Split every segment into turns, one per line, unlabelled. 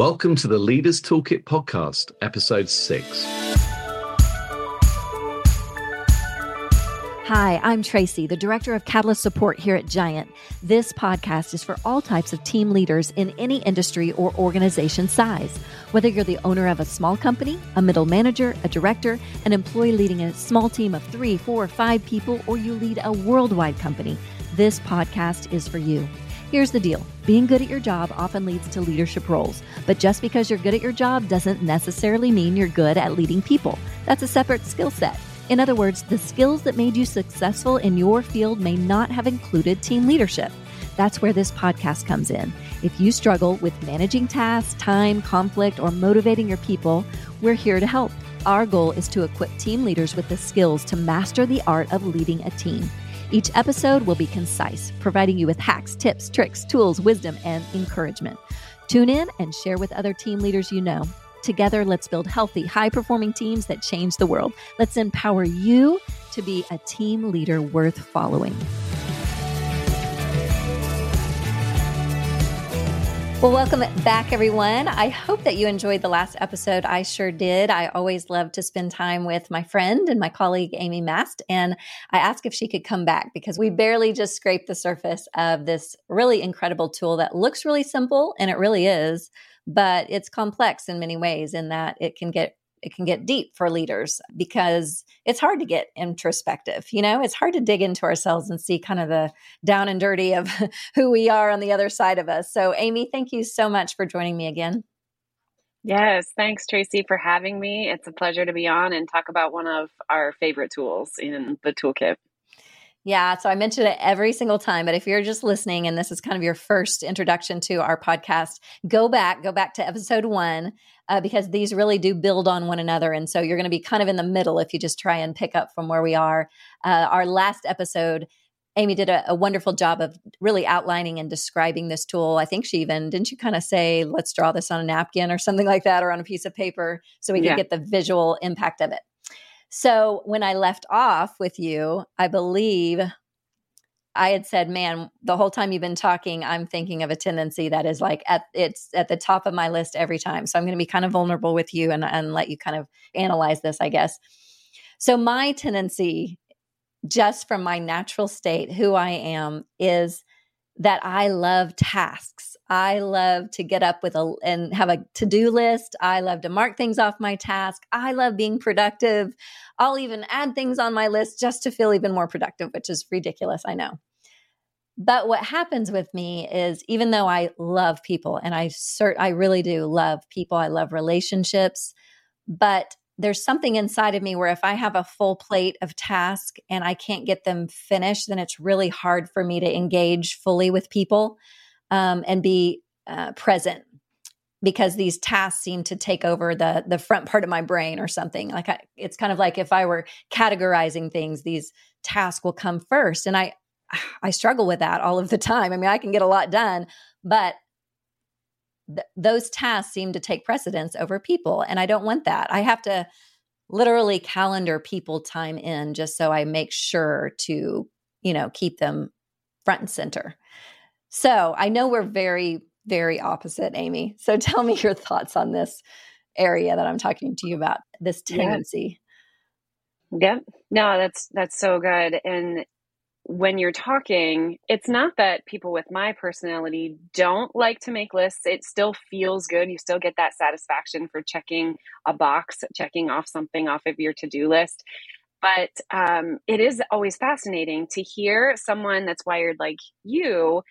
Welcome to the Leaders Toolkit Podcast, Episode 6.
Hi, I'm Tracy, the Director of Catalyst Support here at Giant. This podcast is for all types of team leaders in any industry or organization size. Whether you're the owner of a small company, a middle manager, a director, an employee leading a small team of three, four, five people, or you lead a worldwide company, this podcast is for you. Here's the deal being good at your job often leads to leadership roles, but just because you're good at your job doesn't necessarily mean you're good at leading people. That's a separate skill set. In other words, the skills that made you successful in your field may not have included team leadership. That's where this podcast comes in. If you struggle with managing tasks, time, conflict, or motivating your people, we're here to help. Our goal is to equip team leaders with the skills to master the art of leading a team. Each episode will be concise, providing you with hacks, tips, tricks, tools, wisdom, and encouragement. Tune in and share with other team leaders you know. Together, let's build healthy, high performing teams that change the world. Let's empower you to be a team leader worth following. Well, welcome back, everyone. I hope that you enjoyed the last episode. I sure did. I always love to spend time with my friend and my colleague, Amy Mast. And I asked if she could come back because we barely just scraped the surface of this really incredible tool that looks really simple, and it really is, but it's complex in many ways in that it can get it can get deep for leaders because it's hard to get introspective. You know, it's hard to dig into ourselves and see kind of the down and dirty of who we are on the other side of us. So, Amy, thank you so much for joining me again.
Yes, thanks, Tracy, for having me. It's a pleasure to be on and talk about one of our favorite tools in the toolkit.
Yeah, so I mention it every single time, but if you're just listening and this is kind of your first introduction to our podcast, go back, go back to episode one, uh, because these really do build on one another. And so you're going to be kind of in the middle if you just try and pick up from where we are. Uh, our last episode, Amy did a, a, wonderful job of really outlining and describing this tool. I think she even, didn't you kind of say, let's draw this on a napkin or something like that, or on a piece of paper so we can yeah. get the visual impact of it? So when I left off with you, I believe I had said, "Man, the whole time you've been talking, I'm thinking of a tendency that is like at it's at the top of my list every time." So I'm going to be kind of vulnerable with you and and let you kind of analyze this, I guess. So my tendency just from my natural state, who I am is that I love tasks. I love to get up with a and have a to-do list. I love to mark things off my task. I love being productive. I'll even add things on my list just to feel even more productive, which is ridiculous, I know. But what happens with me is even though I love people and I cert I really do love people, I love relationships, but there's something inside of me where if I have a full plate of tasks and I can't get them finished, then it's really hard for me to engage fully with people um, and be uh, present because these tasks seem to take over the the front part of my brain or something. Like I, it's kind of like if I were categorizing things, these tasks will come first, and I I struggle with that all of the time. I mean, I can get a lot done, but th- those tasks seem to take precedence over people. And I don't want that. I have to literally calendar people time in just so I make sure to, you know, keep them front and center. So I know we're very, very opposite, Amy. So tell me your thoughts on this area that I'm talking to you about, this tendency.
Yeah. yeah. No, that's that's so good. And when you're talking, it's not that people with my personality don't like to make lists. It still feels good. You still get that satisfaction for checking a box, checking off something off of your to do list. But um, it is always fascinating to hear someone that's wired like you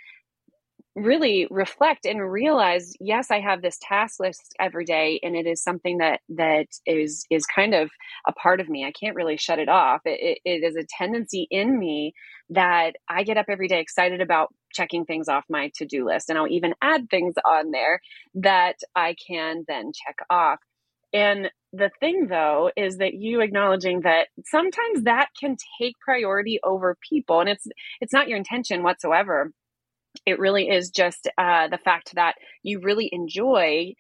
really reflect and realize yes i have this task list every day and it is something that that is is kind of a part of me. I can't really shut it off. It, it, it is a tendency in me that i get up every day excited about checking things off my to-do list and i'll even add things on there that i can then check off. And the thing though is that you acknowledging that sometimes that can take priority over people and it's it's not your intention whatsoever it really is just uh, the fact that you really enjoy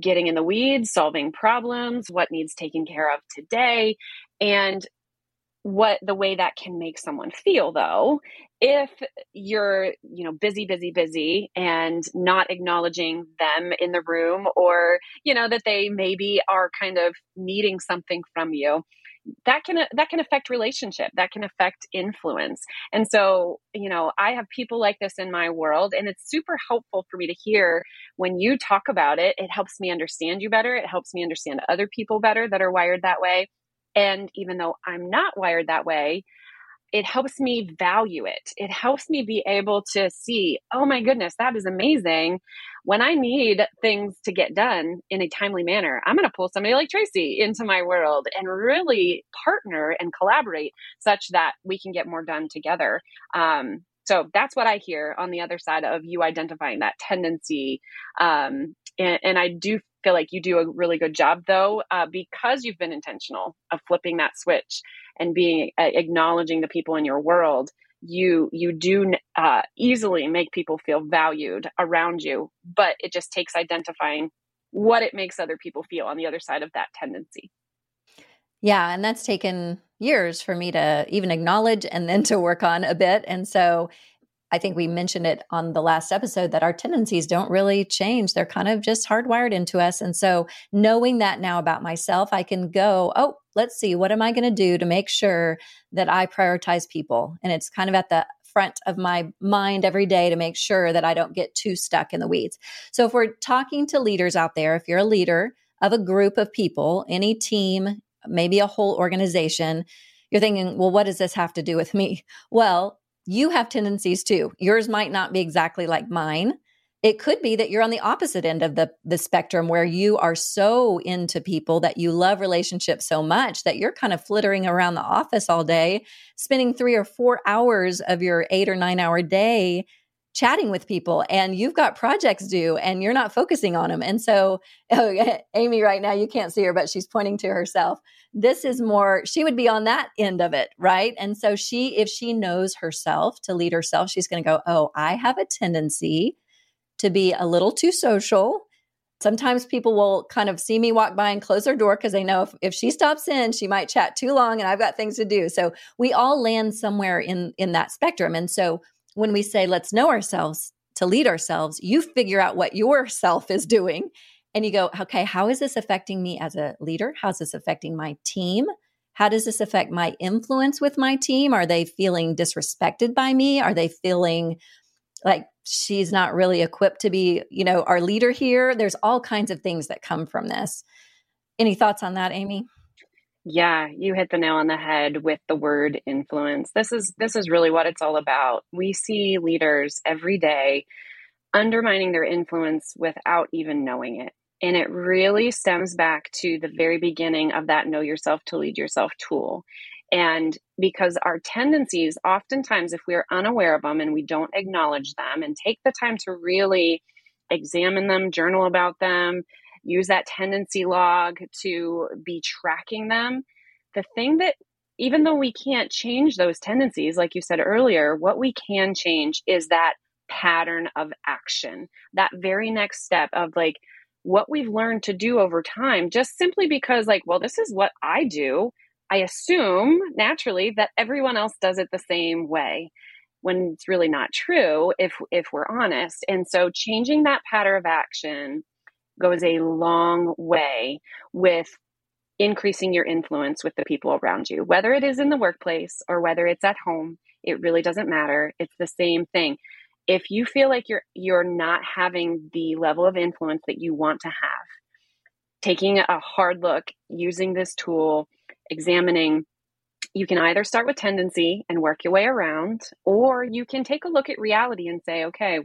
getting in the weeds, solving problems, what needs taken care of today. And what the way that can make someone feel though if you're you know busy busy busy and not acknowledging them in the room or you know that they maybe are kind of needing something from you that can uh, that can affect relationship that can affect influence. And so you know i have people like this in my world and it's super helpful for me to hear when you talk about it it helps me understand you better it helps me understand other people better that are wired that way. And even though I'm not wired that way, it helps me value it. It helps me be able to see, oh my goodness, that is amazing. When I need things to get done in a timely manner, I'm going to pull somebody like Tracy into my world and really partner and collaborate such that we can get more done together. Um, so that's what I hear on the other side of you identifying that tendency. Um, and, and I do feel like you do a really good job though uh, because you've been intentional of flipping that switch and being uh, acknowledging the people in your world you you do uh, easily make people feel valued around you but it just takes identifying what it makes other people feel on the other side of that tendency.
Yeah and that's taken years for me to even acknowledge and then to work on a bit and so I think we mentioned it on the last episode that our tendencies don't really change. They're kind of just hardwired into us. And so, knowing that now about myself, I can go, oh, let's see, what am I going to do to make sure that I prioritize people? And it's kind of at the front of my mind every day to make sure that I don't get too stuck in the weeds. So, if we're talking to leaders out there, if you're a leader of a group of people, any team, maybe a whole organization, you're thinking, well, what does this have to do with me? Well, you have tendencies too. Yours might not be exactly like mine. It could be that you're on the opposite end of the, the spectrum where you are so into people that you love relationships so much that you're kind of flittering around the office all day, spending three or four hours of your eight or nine hour day chatting with people and you've got projects due and you're not focusing on them. And so, oh, Amy, right now, you can't see her, but she's pointing to herself. This is more, she would be on that end of it, right? And so, she, if she knows herself to lead herself, she's going to go, Oh, I have a tendency to be a little too social. Sometimes people will kind of see me walk by and close their door because they know if, if she stops in, she might chat too long and I've got things to do. So we all land somewhere in in that spectrum. And so when we say, let's know ourselves to lead ourselves, you figure out what your self is doing and you go, okay, how is this affecting me as a leader? How's this affecting my team? How does this affect my influence with my team? Are they feeling disrespected by me? Are they feeling like she's not really equipped to be, you know, our leader here? There's all kinds of things that come from this. Any thoughts on that, Amy?
Yeah, you hit the nail on the head with the word influence. This is this is really what it's all about. We see leaders every day undermining their influence without even knowing it. And it really stems back to the very beginning of that know yourself to lead yourself tool. And because our tendencies, oftentimes, if we're unaware of them and we don't acknowledge them and take the time to really examine them, journal about them, use that tendency log to be tracking them. The thing that, even though we can't change those tendencies, like you said earlier, what we can change is that pattern of action, that very next step of like what we've learned to do over time, just simply because, like, well, this is what I do. I assume naturally that everyone else does it the same way when it's really not true if if we're honest. And so changing that pattern of action goes a long way with increasing your influence with the people around you, whether it is in the workplace or whether it's at home. It really doesn't matter. It's the same thing. If you feel like you're you're not having the level of influence that you want to have, taking a hard look, using this tool, examining you can either start with tendency and work your way around, or you can take a look at reality and say, okay,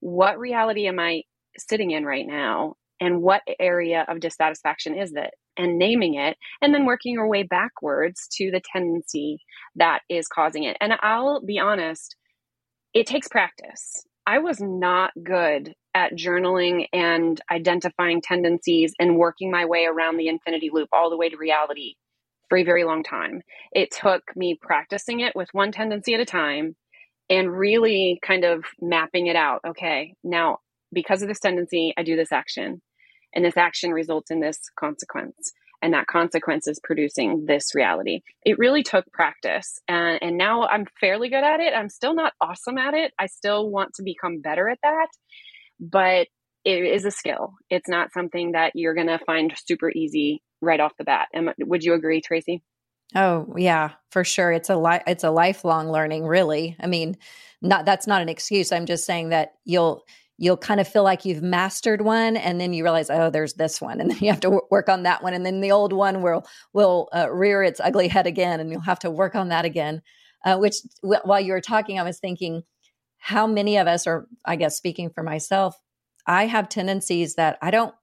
what reality am I sitting in right now and what area of dissatisfaction is it? And naming it and then working your way backwards to the tendency that is causing it. And i'll be honest it takes practice. I was not good at journaling and identifying tendencies and working my way around the infinity loop all the way to reality for a very long time. It took me practicing it with one tendency at a time and really kind of mapping it out. Okay now because of this tendency, I do this action. And this action results in this consequence. and that consequence is producing this reality. It really took practice. And, and now I'm fairly good at it. I'm still not awesome at it. I still want to become better at that. But it is a skill. It's not something that you're going to find super easy right off the bat. Would you agree, Tracy?
Oh, yeah, for sure. It's a li- it's a lifelong learning, really. I mean, not that's not an excuse. I'm just saying that you'll you'll kind of feel like you've mastered one and then you realize oh there's this one and then you have to w- work on that one and then the old one will will uh, rear its ugly head again and you'll have to work on that again. Uh, which w- while you were talking i was thinking how many of us or i guess speaking for myself i have tendencies that i don't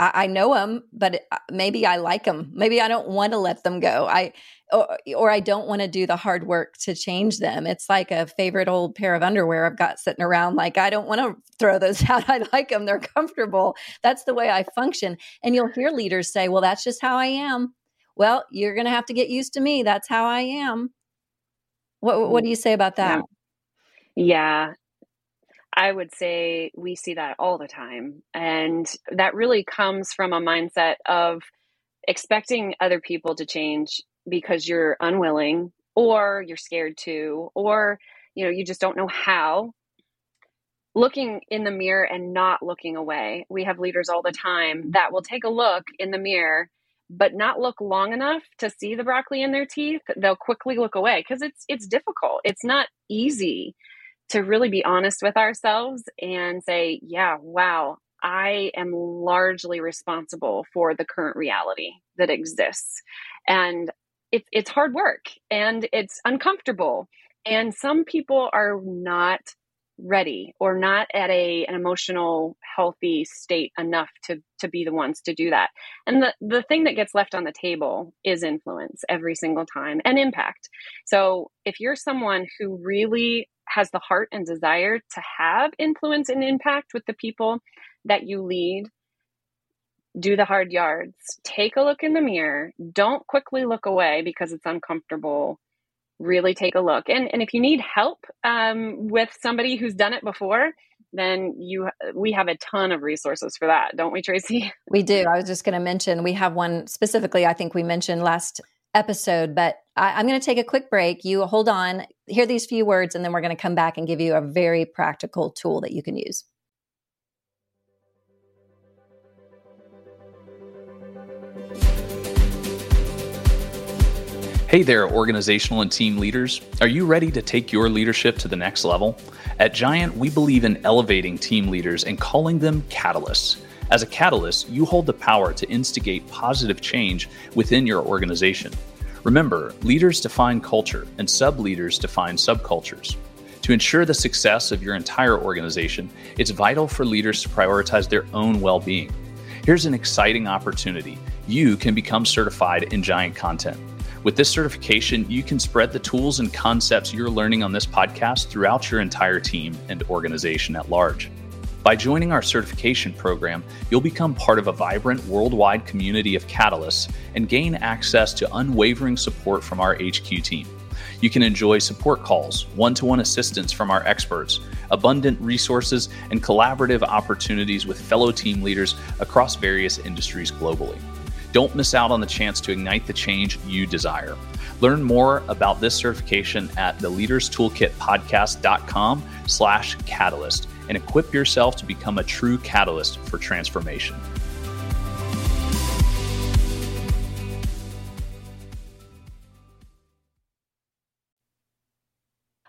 I, I know them, but uh, maybe I like them. Maybe I don't want to let them go. I or, or I don't want to do the hard work to change them. It's like a favorite old pair of underwear I've got sitting around. Like I don't want to throw those out. I like them. They're comfortable. That's the way I function. And you'll hear leaders say, "Well, that's just how I am." Well, you're going to have to get used to me. That's how I am. What What do you say about that?
Yeah. yeah. I would say we see that all the time. And that really comes from a mindset of expecting other people to change because you're unwilling or you're scared to or you know you just don't know how. Looking in the mirror and not looking away. We have leaders all the time that will take a look in the mirror but not look long enough to see the broccoli in their teeth they'll quickly look away because it's it's difficult. It's not easy to really be honest with ourselves and say, yeah, wow, I am largely responsible for the current reality that exists. And it's it's hard work and it's uncomfortable. And some people are not ready or not at a an emotional healthy state enough to to be the ones to do that and the the thing that gets left on the table is influence every single time and impact so if you're someone who really has the heart and desire to have influence and impact with the people that you lead, do the hard yards. Take a look in the mirror. Don't quickly look away because it's uncomfortable. Really take a look. And, and if you need help um, with somebody who's done it before, then you we have a ton of resources for that, don't we, Tracy?
We do. I was just going to mention we have one specifically. I think we mentioned last episode, but I, I'm going to take a quick break. You hold on, hear these few words, and then we're going to come back and give you a very practical tool that you can use.
Hey there, organizational and team leaders. Are you ready to take your leadership to the next level? At Giant, we believe in elevating team leaders and calling them catalysts. As a catalyst, you hold the power to instigate positive change within your organization. Remember, leaders define culture and sub leaders define subcultures. To ensure the success of your entire organization, it's vital for leaders to prioritize their own well being. Here's an exciting opportunity you can become certified in Giant Content. With this certification, you can spread the tools and concepts you're learning on this podcast throughout your entire team and organization at large. By joining our certification program, you'll become part of a vibrant worldwide community of catalysts and gain access to unwavering support from our HQ team. You can enjoy support calls, one to one assistance from our experts, abundant resources, and collaborative opportunities with fellow team leaders across various industries globally. Don't miss out on the chance to ignite the change you desire. Learn more about this certification at theleaderstoolkitpodcast.com slash catalyst and equip yourself to become a true catalyst for transformation.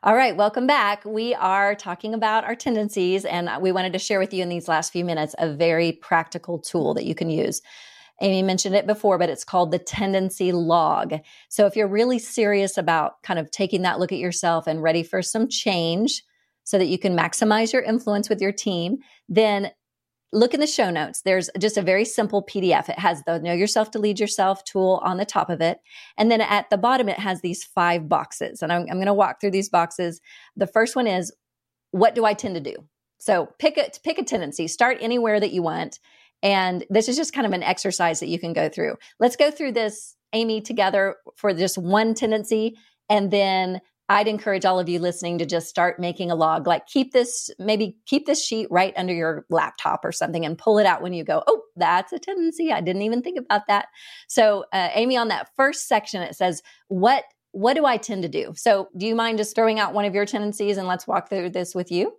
All right, welcome back. We are talking about our tendencies, and we wanted to share with you in these last few minutes a very practical tool that you can use. Amy mentioned it before, but it's called the tendency log. So if you're really serious about kind of taking that look at yourself and ready for some change, so that you can maximize your influence with your team, then look in the show notes. There's just a very simple PDF. It has the Know Yourself to Lead Yourself tool on the top of it. And then at the bottom, it has these five boxes. And I'm, I'm going to walk through these boxes. The first one is, what do I tend to do? So pick a, pick a tendency, start anywhere that you want. And this is just kind of an exercise that you can go through. Let's go through this, Amy, together for just one tendency. And then I'd encourage all of you listening to just start making a log. Like keep this, maybe keep this sheet right under your laptop or something and pull it out when you go, oh, that's a tendency. I didn't even think about that. So, uh, Amy, on that first section, it says, what what do I tend to do? So, do you mind just throwing out one of your tendencies and let's walk through this with you?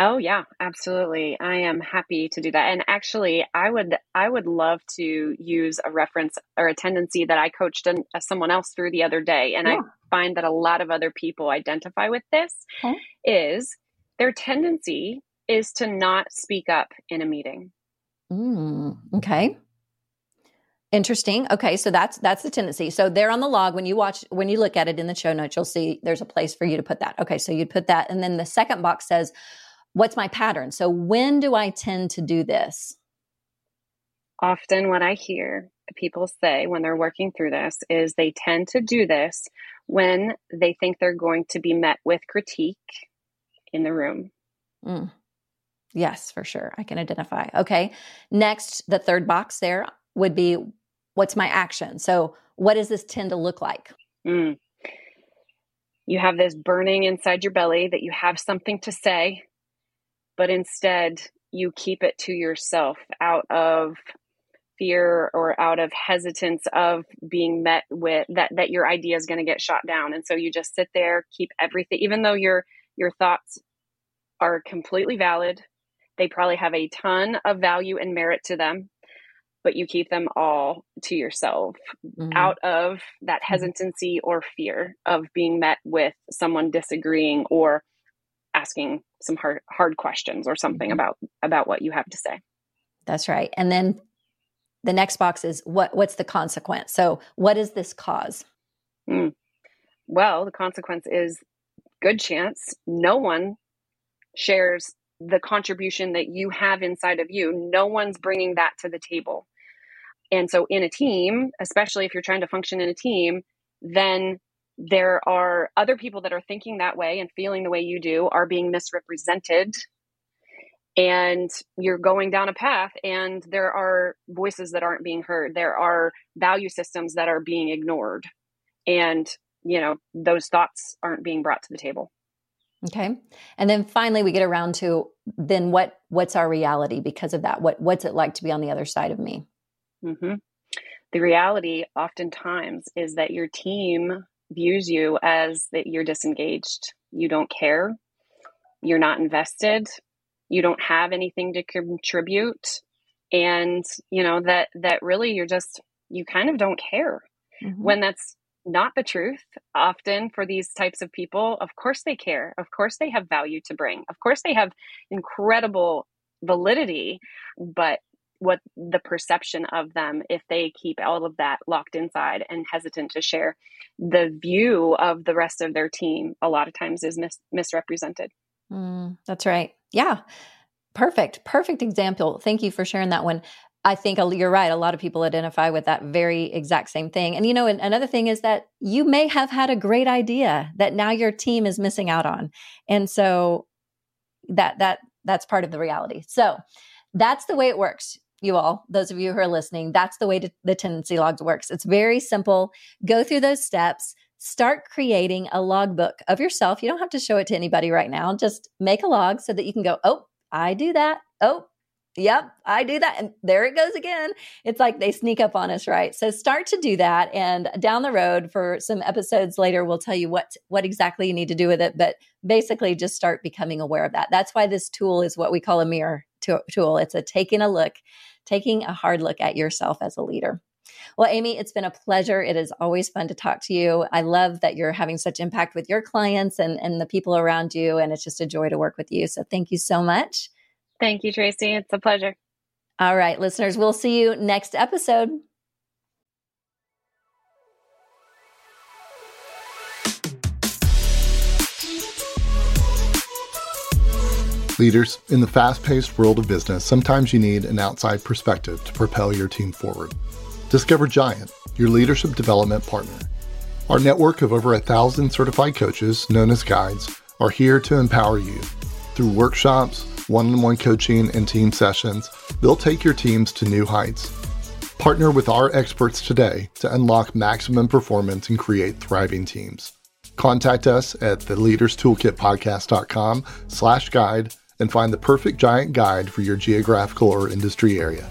Oh yeah, absolutely. I am happy to do that. And actually, I would I would love to use a reference or a tendency that I coached an, uh, someone else through the other day, and yeah. I find that a lot of other people identify with this. Okay. Is their tendency is to not speak up in a meeting.
Mm, okay. Interesting. Okay, so that's that's the tendency. So there on the log, when you watch, when you look at it in the show notes, you'll see there's a place for you to put that. Okay, so you'd put that, and then the second box says, "What's my pattern?" So when do I tend to do this?
Often, what I hear people say when they're working through this is they tend to do this when they think they're going to be met with critique in the room.
Mm. Yes, for sure. I can identify. Okay. Next, the third box there would be what's my action? So, what does this tend to look like? Mm.
You have this burning inside your belly that you have something to say, but instead you keep it to yourself out of fear or out of hesitance of being met with that that your idea is going to get shot down and so you just sit there keep everything even though your your thoughts are completely valid they probably have a ton of value and merit to them, but you keep them all to yourself mm-hmm. out of that mm-hmm. hesitancy or fear of being met with someone disagreeing or asking some hard hard questions or something mm-hmm. about about what you have to say.
That's right. And then the next box is what what's the consequence? So what is this cause? Mm.
Well, the consequence is good chance no one shares the contribution that you have inside of you. No one's bringing that to the table. And so, in a team, especially if you're trying to function in a team, then there are other people that are thinking that way and feeling the way you do are being misrepresented. And you're going down a path, and there are voices that aren't being heard. There are value systems that are being ignored. And, you know, those thoughts aren't being brought to the table.
Okay. And then finally we get around to then what what's our reality because of that? What what's it like to be on the other side of me?
Mm-hmm. The reality oftentimes is that your team views you as that you're disengaged. You don't care. You're not invested. You don't have anything to contribute. And you know that that really you're just you kind of don't care. Mm-hmm. When that's not the truth often for these types of people. Of course, they care. Of course, they have value to bring. Of course, they have incredible validity. But what the perception of them, if they keep all of that locked inside and hesitant to share, the view of the rest of their team a lot of times is mis- misrepresented.
Mm, that's right. Yeah. Perfect. Perfect example. Thank you for sharing that one. I think you're right. A lot of people identify with that very exact same thing. And you know, another thing is that you may have had a great idea that now your team is missing out on. And so that that that's part of the reality. So that's the way it works. You all, those of you who are listening, that's the way to, the tendency logs works. It's very simple. Go through those steps. Start creating a logbook of yourself. You don't have to show it to anybody right now. Just make a log so that you can go, oh, I do that. Oh, Yep, I do that. And there it goes again. It's like they sneak up on us, right? So start to do that. And down the road for some episodes later, we'll tell you what what exactly you need to do with it. But basically just start becoming aware of that. That's why this tool is what we call a mirror tool. It's a taking a look, taking a hard look at yourself as a leader. Well, Amy, it's been a pleasure. It is always fun to talk to you. I love that you're having such impact with your clients and, and the people around you. And it's just a joy to work with you. So thank you so much.
Thank you, Tracy. It's a pleasure.
All right, listeners, we'll see you next episode.
Leaders, in the fast paced world of business, sometimes you need an outside perspective to propel your team forward. Discover Giant, your leadership development partner. Our network of over a thousand certified coaches, known as guides, are here to empower you through workshops one on one coaching, and team sessions, they'll take your teams to new heights. Partner with our experts today to unlock maximum performance and create thriving teams. Contact us at the leaderstoolkitpodcast.com slash guide and find the perfect giant guide for your geographical or industry area.